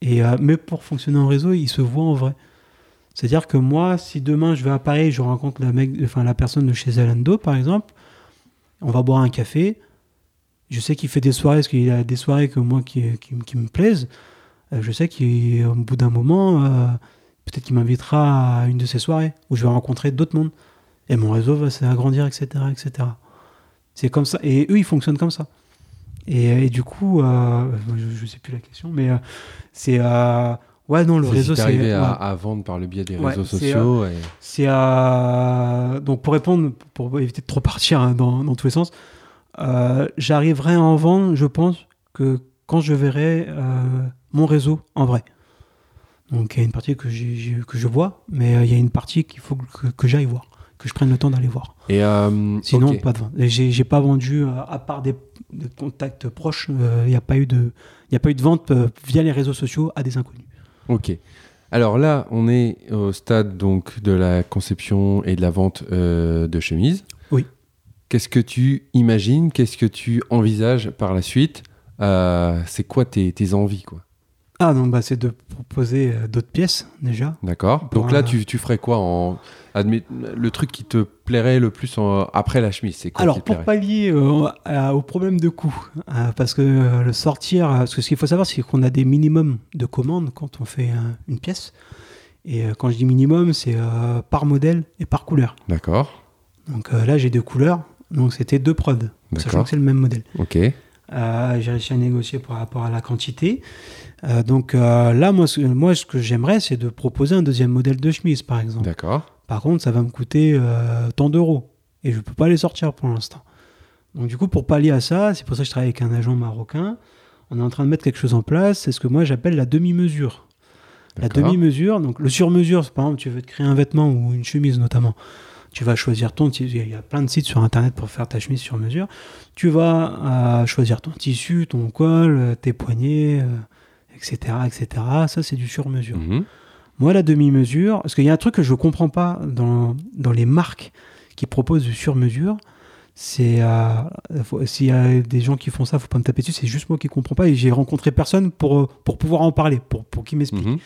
Et euh, mais pour fonctionner en réseau, ils se voient en vrai. C'est-à-dire que moi, si demain je vais à Paris, je rencontre la, mec, enfin, la personne de chez Zalando, par exemple, on va boire un café. Je sais qu'il fait des soirées, parce qu'il a des soirées que moi qui, me plaisent. Euh, je sais qu'au bout d'un moment, peut-être qu'il m'invitera à une de ces soirées où je vais rencontrer d'autres mondes. Et mon réseau va s'agrandir, etc., etc. C'est comme ça. Et eux, ils fonctionnent comme ça. Et, et du coup, euh, je, ne sais plus la question, mais euh, c'est euh, ouais non le réseau c'est arrivé à, ouais. à vendre par le biais des Ouais, réseaux sociaux. et- C'est euh, donc pour répondre, pour éviter de trop partir hein, dans, dans tous les sens, euh, j'arriverai à en vendre, je pense, que quand je verrai euh, mon réseau en vrai. Donc il y a une partie que, j'ai- que je vois, mais euh, il y a une partie qu'il faut que, que j'aille voir. Que je prenne le temps d'aller voir. Et euh, Sinon, pas de vente. J'ai pas vendu, euh, à part des, des contacts proches, il n'y a, pas eu de- y a pas eu de vente euh, via les réseaux sociaux à des inconnus. Ok. Alors là, on est au stade donc de la conception et de la vente euh, de chemises. Oui. Qu'est-ce que tu imagines? Qu'est-ce que tu envisages par la suite? Euh, C'est quoi tes, tes envies, quoi? Ah, donc bah, c'est de proposer euh, d'autres pièces déjà. D'accord. Donc là, un- tu, tu ferais quoi en le truc qui te plairait le plus en- après la chemise C'est quoi Alors, pour pallier euh, à- au problème de coût, euh, parce que euh, le sortir, parce que ce qu'il faut savoir, c'est qu'on a des minimums de commandes quand on fait une pièce. Et quand je dis minimum, c'est par modèle et par couleur. D'accord. Donc là, j'ai deux couleurs, donc c'était deux prods, sachant que c'est le même modèle. Ok. Euh, j'ai réussi à négocier par rapport à la quantité. Euh, donc euh, là, moi, ce, moi, ce que j'aimerais, c'est de proposer un deuxième modèle de chemise, par exemple. D'accord. Par contre, ça va me coûter euh, tant d'euros. Et je ne peux pas les sortir pour l'instant. Donc du coup, pour pallier à ça, c'est pour ça que je travaille avec un agent marocain. On est en train de mettre quelque chose en place. C'est ce que moi j'appelle la demi-mesure. La demi-mesure, donc le sur-mesure, c'est par exemple, tu veux te créer un vêtement ou une chemise notamment. Tu vas choisir ton tissu. Il y a plein de sites sur Internet pour faire ta chemise sur mesure. Tu vas euh, choisir ton tissu, ton col, euh, tes poignets, euh, etc., etc. Ça, c'est du sur-mesure. Mhm. Moi, la demi-mesure, parce qu'il y a un truc que je ne comprends pas dans, dans les marques qui proposent du sur-mesure, c'est euh, faut- s'il y a des gens qui font ça, faut pas me taper dessus, c'est juste moi qui comprends pas et j'ai rencontré personne pour, pour pouvoir en parler, pour, pour qui m'explique. Mhm.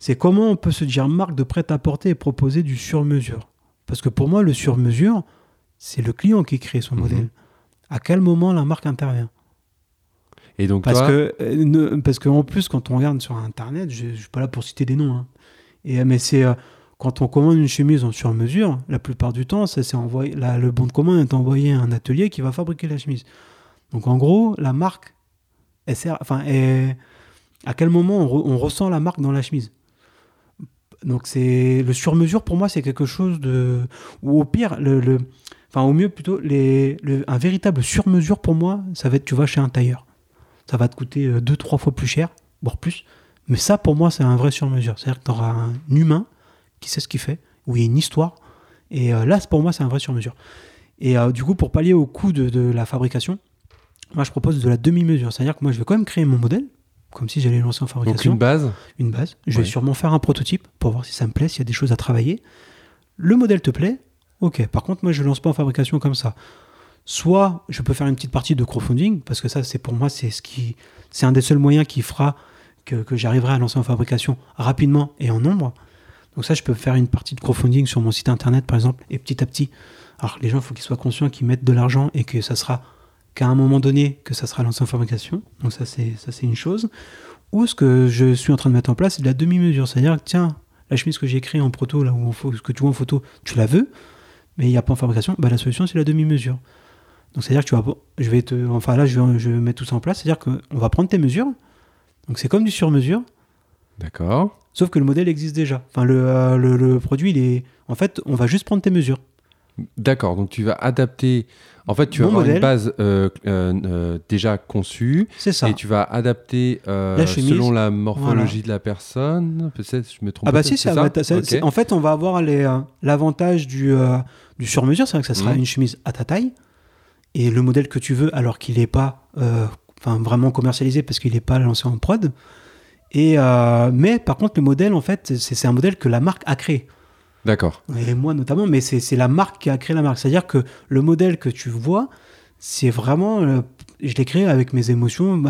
C'est comment on peut se dire marque de prêt-à-porter et proposer du sur-mesure? Parce que pour moi, le sur-mesure, c'est le client qui crée son Mhm. modèle. À quel moment la marque intervient? Et donc parce toi, que, euh, ne- parce qu'en plus, quand on regarde sur Internet, je ne suis pas là pour citer des noms, hein. Et, euh, mais c'est euh, quand on commande une chemise en sur-mesure, la plupart du temps, ça, c'est envoyé, la- le bon de commande est envoyé à un atelier qui va fabriquer la chemise. Donc en gros, la marque, elle sert, enfin, elle- à quel moment on, re- on ressent la marque dans la chemise? Donc c'est le sur-mesure pour moi, c'est quelque chose de, ou au pire, le, au mieux plutôt, un véritable sur-mesure pour moi, ça va être, tu vas chez un tailleur ça va te coûter euh, deux, trois fois plus cher, voire plus. Mais ça, pour moi, c'est un vrai sur-mesure. C'est-à-dire que tu auras un humain qui sait ce qu'il fait, où il y a une histoire. Et euh, là, pour moi, c'est un vrai sur-mesure. Et euh, du coup, pour pallier au coût de, de la fabrication, moi, je propose de la demi-mesure. C'est-à-dire que moi, je vais quand même créer mon modèle, comme si j'allais lancer en donc fabrication une base. une base. Je vais sûrement faire un prototype pour voir si ça me plaît, s'il y a des choses à travailler. Le modèle te plaît Ok. Par contre, moi, je ne lance pas en fabrication comme ça. Soit je peux faire une petite partie de crowdfunding, parce que ça, c'est pour moi, c'est ce qui, c'est un des seuls moyens qui fera que, que j'arriverai à lancer en fabrication rapidement et en nombre. Donc ça, je peux faire une partie de crowdfunding sur mon site internet, par exemple, et petit à petit. Alors, les gens, il faut qu'ils soient conscients qu'ils mettent de l'argent et que ça sera qu'à un moment donné que ça sera lancé en fabrication. Donc ça, c'est ça, c'est une chose. Ou ce que je suis en train de mettre en place, c'est de la demi-mesure. C'est-à-dire que, tiens, la chemise que j'ai créée en proto, là où on ce que tu vois en photo, tu la veux, mais il n'y a pas en fabrication, bah, la solution, c'est la demi-mesure. Donc, c'est-à-dire que tu vas, je vais te, enfin là, je vais, je vais mettre tout ça en place. C'est-à-dire qu'on va prendre tes mesures. Donc, c'est comme du sur-mesure, D'accord. sauf que le modèle existe déjà. Enfin, le, euh, le, le produit, il est, en fait, on va juste prendre tes mesures. D'accord. Donc tu vas adapter. En fait, tu vas Mon avoir une base euh, euh, euh, déjà conçue C'est ça. et tu vas adapter euh, La chemise. selon la morphologie de la personne. Peut-être, je me trompe. Ah bah peut-être, si, c'est ça va être- ça- Ok. c'est- en fait, on va avoir les, euh, l'avantage du, euh, du sur-mesure, c'est vrai que ça sera Mhm. une chemise à ta taille et le modèle que tu veux, alors qu'il n'est pas, euh, enfin vraiment commercialisé parce qu'il n'est pas lancé en prod. Et euh, mais par contre, le modèle, en fait, c'est, c'est un modèle que la marque a créé. D'accord. Et moi notamment, mais c'est, la marque qui a créé la marque. C'est-à-dire que le modèle que tu vois, c'est vraiment, euh, je l'ai créé avec mes émotions,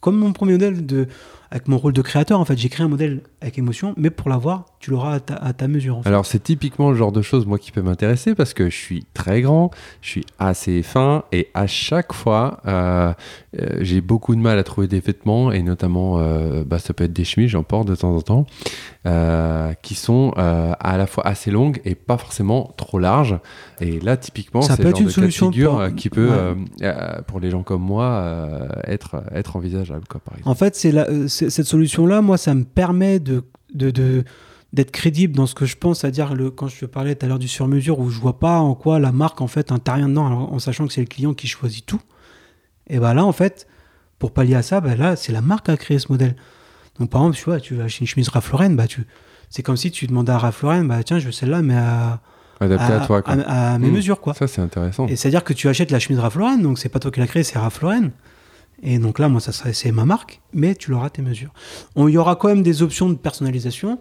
comme mon premier modèle de, avec mon rôle de créateur. En fait, j'ai créé un modèle avec émotion, mais pour l'avoir, tu l'auras à ta, à ta mesure. En fait. Alors c'est typiquement le genre de choses moi qui peut m'intéresser parce que je suis très grand, je suis assez fin et à chaque fois euh, euh, j'ai beaucoup de mal à trouver des vêtements et notamment bah, ça peut être des chemises, j'en porte de temps en temps, euh, qui sont euh, à la fois assez longues et pas forcément trop larges. Et là typiquement c'est peut le genre une de cas de solution figure pour- euh, qui peut Ouais. euh, pour les gens comme moi être être envisageable quoi par exemple. En fait, c'est cette solution-là, moi, ça me permet de, de, de- d'être crédible dans ce que je pense, c'est-à-dire le, quand je te parlais tout à l'heure du sur-mesure, où je vois pas en quoi la marque, en fait, intervient dedans, alors, en sachant que c'est le client qui choisit tout. Et ben là, en fait, pour pallier à ça, ben là, c'est la marque qui a créé ce modèle. Donc, par exemple, tu vois, tu vas acheter une chemise Ralph Lauren, bah, tu, c'est comme si tu demandais à Ralph Lauren, bah, tiens, je veux celle-là, mais à, Adapté à, toi, quoi. à- à mes Mm. mesures, quoi. Ça, c'est intéressant. Et c'est-à-dire que tu achètes la chemise Ralph Lauren, donc c'est pas toi qui l'as créée, c'est Ralph Lauren. Et donc là, moi, ça serait, c'est ma marque, mais tu l'auras à tes mesures. On- Il y aura quand même des options de personnalisation,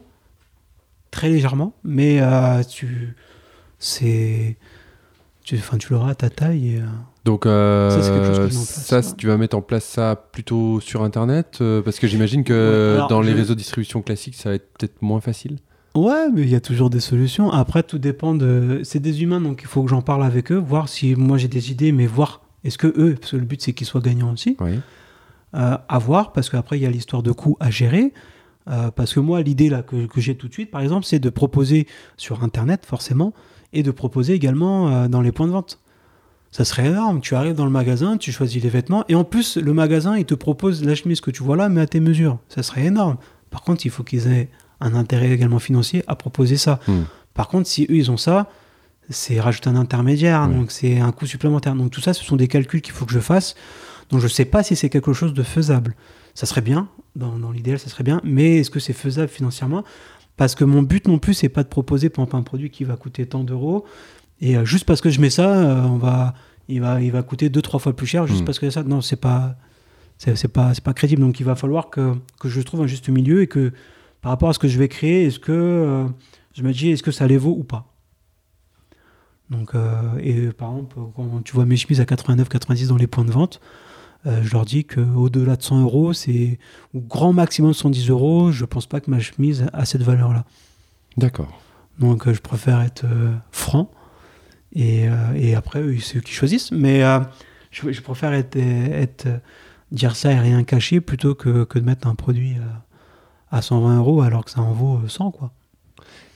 très légèrement, mais euh, tu, c'est, tu, tu l'auras à ta taille. Et, euh, Donc, euh, Ça, c'est quelque chose place, ça, tu vas mettre en place ça plutôt sur Internet, euh, parce que j'imagine que Ouais, alors, dans les réseaux de distribution classiques, ça va être peut-être moins facile. Ouais, mais il y a toujours des solutions. Après, tout dépend de. C'est des humains, donc il faut que j'en parle avec eux, voir si moi j'ai des idées, mais voir est-ce que eux, parce que le but c'est qu'ils soient gagnants aussi. Oui. euh, à voir, parce qu'après, il y a l'histoire de coûts à gérer. Euh, parce que moi, l'idée là que, que j'ai tout de suite, par exemple, c'est de proposer sur Internet, forcément, et de proposer également euh, dans les points de vente. Ça serait énorme. Tu arrives dans le magasin, tu choisis les vêtements, et en plus, le magasin, il te propose la chemise que tu vois là, mais à tes mesures. Ça serait énorme. Par contre, il faut qu'ils aient un intérêt également financier à proposer ça. Hmm. Par contre, si eux, ils ont ça, c'est rajouter un intermédiaire, Ouais. donc c'est un coût supplémentaire. Donc tout ça, ce sont des calculs qu'il faut que je fasse. Donc je ne sais pas si c'est quelque chose de faisable. Ça serait bien, dans, dans l'idéal, ça serait bien, mais est-ce que c'est faisable financièrement? Parce que mon but non plus, c'est pas de proposer par exemple, un produit qui va coûter tant d'euros, et euh, juste parce que je mets ça, euh, on va, il, va, il va coûter deux, trois fois plus cher, juste Mm. parce que ça. Non, c'est pas, c'est c'est pas, c'est pas crédible. Donc il va falloir que, que je trouve un juste milieu et que par rapport à ce que je vais créer, est-ce que euh, je me dis est-ce que ça les vaut ou pas? Donc, et par exemple, quand tu vois mes chemises à 89-90 dans les points de vente, euh, je leur dis qu'au-delà de 100 euros, c'est au grand maximum 110 euros. Je pense pas que ma chemise a cette valeur-là. D'accord. Donc, euh, je préfère être euh, franc. Et, et après, c'est eux qui choisissent. Mais je, je préfère être, être, dire ça et rien cacher plutôt que, que de mettre un produit à 120 euros alors que ça en vaut euh, 100, quoi.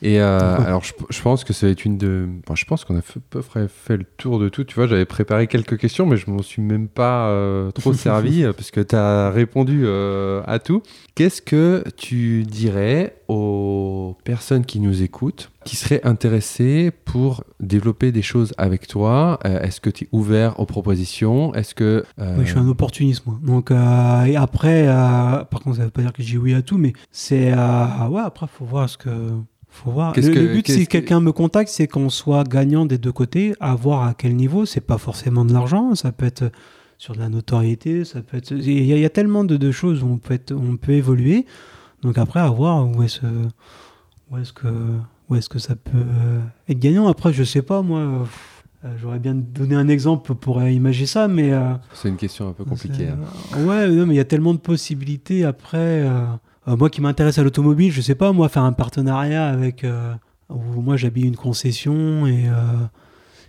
Et euh, alors, je, je pense que ça va être une de. enfin, je pense qu'on a fait- peu près fait le tour de tout. Tu vois, j'avais préparé quelques questions, mais je m'en suis même pas euh, trop servi euh, parce que tu as répondu euh, à tout. Qu'est-ce que tu dirais aux personnes qui nous écoutent, qui seraient intéressées pour développer des choses avec toi? Est-ce que tu es ouvert aux propositions? Est-ce que. Oui, je suis un opportuniste, moi. Donc, et après, par contre, ça veut pas dire que je dis oui à tout, mais c'est. ouais, après, faut voir ce que. Faut voir. Le, que- le but, si que- quelqu'un me contacte, c'est qu'on soit gagnant des deux côtés, à voir à quel niveau. C'est pas forcément de l'argent, ça peut être sur de la notoriété, ça peut être. Il y, a- il y a tellement de, de choses où on peut, être, où on peut évoluer. Donc après, à voir où est-ce que, où est-ce que ça peut euh, être gagnant. Après, je sais pas, moi. euh, euh, J'aurais bien donné un exemple pour euh, imaginer ça, mais. euh, C'est une question un peu compliquée. hein. Ouais, non, mais il y a tellement de possibilités après. Euh, moi qui m'intéresse à l'automobile, je sais pas, moi, faire un partenariat avec. euh, où moi j'habille une concession et. euh,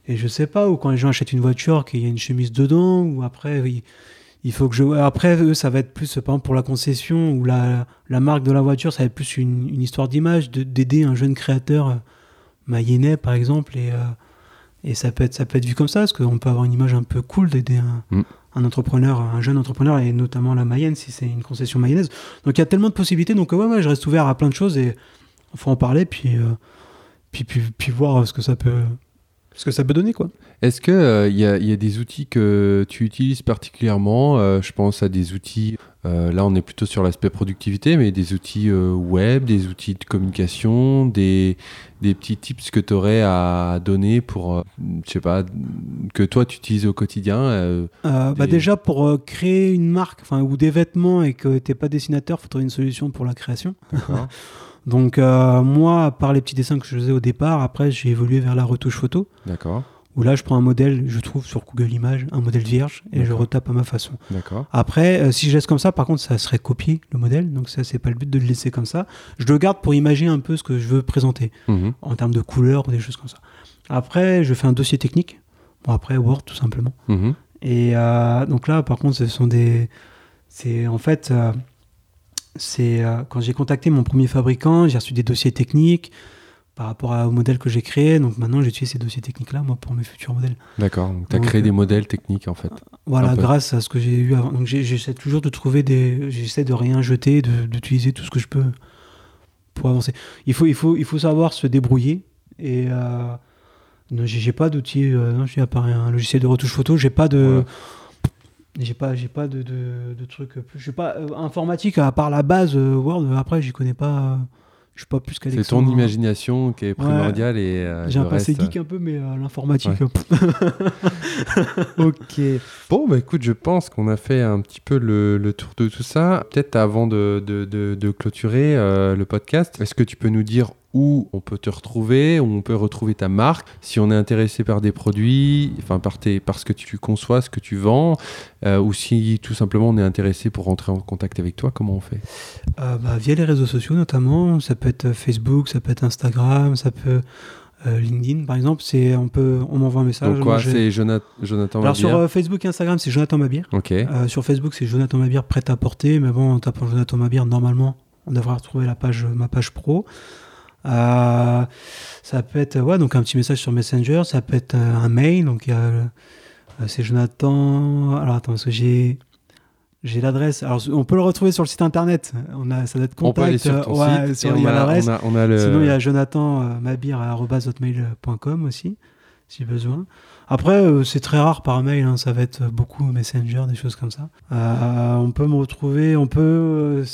et je sais pas, ou quand les gens achètent une voiture, qu'il y a une chemise dedans, ou après, oui, il faut que je. Après, eux, ça va être plus, par exemple, pour la concession, ou la, la marque de la voiture, ça va être plus une, une histoire d'image, de- d'aider un jeune créateur mayennais, par exemple, et. et ça peut, être, ça peut être vu comme ça, parce qu'on peut avoir une image un peu cool d'aider un, Mm. Un entrepreneur, un jeune entrepreneur, et notamment la Mayenne, si c'est une concession mayonnaise. Donc il y a tellement de possibilités, donc ouais, ouais, je reste ouvert à plein de choses, et faut en parler, puis, euh, puis, voir ce que ça peut, ce que ça peut donner, quoi. Est-ce qu'il a- y a des outils que tu utilises particulièrement? Euh, Je pense à des outils, euh, là on est plutôt sur l'aspect productivité, mais des outils euh, web, des outils de communication, des, des petits tips que tu aurais à donner pour, euh, je sais pas, que toi tu utilises au quotidien bah Des- déjà, pour créer une marque, ou des vêtements, et que t'es pas dessinateur, faut trouver une solution pour la création. Donc moi, à part les petits dessins que je faisais au départ, après j'ai évolué vers la retouche photo. D'accord. Où là je prends un modèle, je trouve sur Google Images, un modèle vierge, et je retape à ma façon. D'accord. Après, euh, si je laisse comme ça, par contre, ça serait copier le modèle, donc ça c'est pas le but de le laisser comme ça. Je le garde pour imaginer un peu ce que je veux présenter, Mhm. en termes de couleurs ou des choses comme ça. Après, je fais un dossier technique, bon après Word tout simplement. Mhm. Et euh, donc là, par contre, ce sont des. C'est en fait. euh, c'est quand j'ai contacté mon premier fabricant, j'ai reçu des dossiers techniques par rapport à- au modèle que j'ai créé. Donc maintenant, j'utilise ces dossiers techniques-là, moi, pour mes futurs modèles. D'accord. Donc tu as Donc, créé euh, des modèles techniques en fait. Voilà, grâce à ce que j'ai eu avant. Donc j'essaie toujours de trouver des. J'essaie de rien jeter, d'utiliser tout ce que je peux pour avancer. Il faut, il faut, il faut savoir se débrouiller. Et euh, j'ai pas d'outils. euh, j'ai à part un logiciel de retouche photo, j'ai pas de. J'ai pas, j'ai pas de, de, de trucs. Je sais pas euh, informatique à part la base euh, Word. Après, j'y connais pas. Je suis pas plus C'est qu'Alexandre. ton imagination qui est primordiale et euh, J'ai un passé reste, geek un peu, mais euh, l'informatique. Ouais. Ok. Bon, bah écoute, je pense qu'on a fait un petit peu le, le tour de tout ça. Peut-être avant de, de- de- de clôturer euh, le podcast, est-ce que tu peux nous dire où on peut te retrouver, où on peut retrouver ta marque, si on est intéressé par des produits, enfin par, tes, par ce que tu conçois, ce que tu vends, euh, ou si tout simplement on est intéressé pour rentrer en contact avec toi, comment on fait? Euh, bah, via les réseaux sociaux notamment, ça peut être Facebook, ça peut être Instagram, ça peut euh, LinkedIn par exemple. C'est on peut on m'envoie un message. Donc quoi, c'est Jonathan, Jonathan Alors sur euh, Facebook et Instagram c'est Jonathan Mabir. Ok. Euh, sur Facebook c'est Jonathan Mabir prêt à porter, mais bon en tapant Jonathan Mabir normalement on devrait retrouver la page ma page pro. Euh, ça peut être ouais donc un petit message sur Messenger, ça peut être euh, un mail donc euh, c'est Jonathan. Alors attends parce que j'ai j'ai l'adresse. Alors on peut le retrouver sur le site internet. On a ça doit être on peut aller contact. sur ton euh, ouais, site sur- et il y on a l'adresse. on on le... Sinon, il y a jonathan.mabir.com aussi, si besoin. Après, euh, c'est très rare par mail, hein, ça va être beaucoup Messenger, des choses comme ça. Euh, on peut me retrouver, on peut. euh,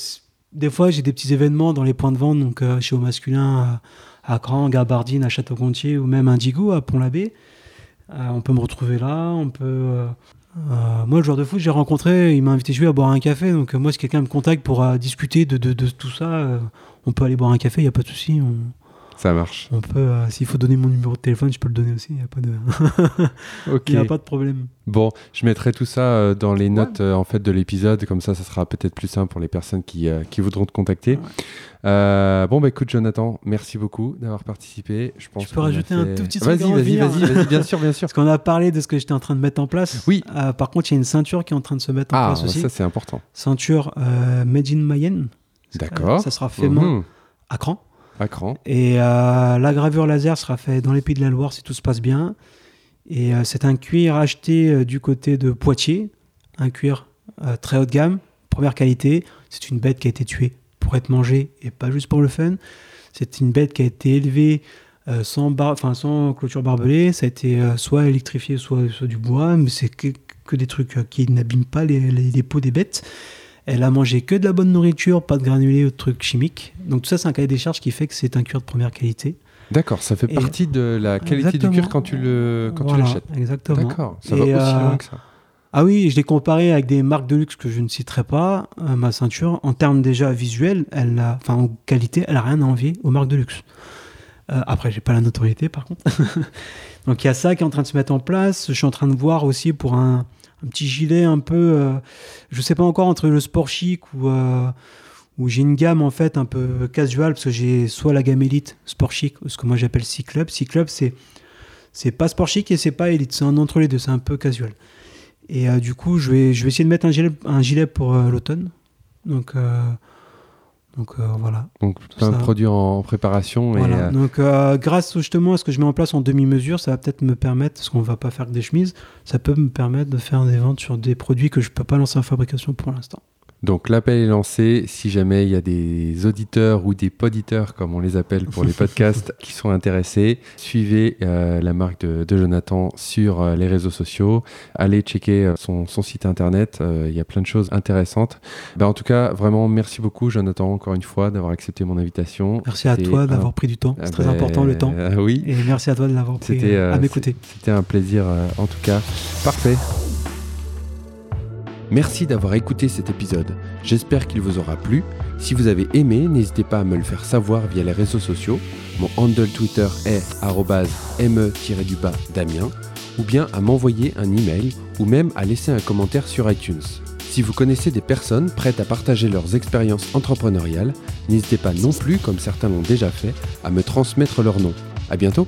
des fois, j'ai des petits événements dans les points de vente, donc euh, chez Au Masculin, à, à Cran, Gabardine, à Château-Gontier, ou même Indigo, à Pont-l'Abbé. Euh, on peut me retrouver là, on peut. euh, moi, le joueur de foot, j'ai rencontré, il m'a invité chez à boire un café. Donc, moi, si quelqu'un me contacte pour discuter de, tout ça, on peut aller boire un café, il n'y a pas de souci. Ça marche. on peut, euh, s'il faut donner mon numéro de téléphone, je peux le donner aussi. Il n'y a, pas de... Ok. y a pas de problème. Bon, je mettrai tout ça euh, dans les notes euh, en fait de l'épisode, comme ça, ça sera peut-être plus simple pour les personnes qui, qui voudront te contacter. Ouais. Bon, bah écoute, Jonathan, merci beaucoup d'avoir participé. Je pense peux qu'on a rajouter un tout petit truc vas-y, vas-y, vas-y, bien sûr, bien sûr. Parce qu'on a parlé de ce que j'étais en train de mettre en place. Oui. Par contre, il y a une ceinture qui est en train de se mettre en Ah, place aussi. ça c'est important. Ceinture Made in Mayenne. D'accord. Ça sera fait main Mhm. à cran. Et euh, la gravure laser sera faite dans les Pays de la Loire si tout se passe bien. Et euh, c'est un cuir acheté euh, du côté de Poitiers. Un cuir très haut de gamme, première qualité. C'est une bête qui a été tuée pour être mangée et pas juste pour le fun. C'est une bête qui a été élevée sans, bar- sans clôture barbelée. Ça a été soit électrifié, soit, du bois. Mais c'est que, des trucs qui n'abîment pas les, les- les peaux des bêtes. Elle a mangé que de la bonne nourriture, pas de granulés ou de trucs chimiques. Donc tout ça, c'est un cahier des charges qui fait que c'est un cuir de première qualité. D'accord, ça fait Et- partie de la qualité Exactement. du cuir quand tu le quand Voilà, tu l'achètes. Exactement. D'accord, ça Et, va aussi euh, loin que ça. Ah oui, je l'ai comparé avec des marques de luxe que je ne citerai pas. euh, ma ceinture, en termes déjà visuels, elle a, enfin en qualité, elle a rien à envier aux marques de luxe. Euh, après, j'ai pas la notoriété par contre. Donc il y a ça qui est en train de se mettre en place. Je suis en train de voir aussi pour un, un petit gilet un peu, euh, je sais pas encore entre le sport chic ou euh, où j'ai une gamme en fait un peu casual parce que j'ai soit la gamme élite sport chic, ce que moi j'appelle C-Club. C-Club c'est c'est pas sport chic et c'est pas élite, c'est un entre les deux, c'est un peu casual. Et euh, du coup, je vais, je vais essayer de mettre un gilet, un gilet pour l'automne. Donc, donc euh, voilà. Donc plein de produits en préparation et Voilà. euh, Donc, euh, grâce justement à ce que je mets en place en demi-mesure, ça va peut-être me permettre, parce qu'on va pas faire que des chemises, ça peut me permettre de faire des ventes sur des produits que je peux pas lancer en fabrication pour l'instant. Donc l'appel est lancé. Si jamais il y a des auditeurs ou des poditeurs, comme on les appelle pour les podcasts, qui sont intéressés, suivez euh, la marque de, de Jonathan sur euh, les réseaux sociaux. Allez checker euh, son, son site internet. Il y a plein de choses intéressantes. Ben, en tout cas, vraiment, merci beaucoup, Jonathan, encore une fois, d'avoir accepté mon invitation. Merci à toi un- d'avoir pris du temps. Ah C'est très ben, important le temps. euh, oui. Et merci à toi de l'avoir pris à m'écouter. c'est- C'était un plaisir en tout cas. Parfait. Merci d'avoir écouté cet épisode. J'espère qu'il vous aura plu. Si vous avez aimé, n'hésitez pas à me le faire savoir via les réseaux sociaux. Mon handle Twitter est me-du-bas Damien ou bien à m'envoyer un email ou même à laisser un commentaire sur iTunes. Si vous connaissez des personnes prêtes à partager leurs expériences entrepreneuriales, n'hésitez pas non plus, comme certains l'ont déjà fait, à me transmettre leur nom. À bientôt!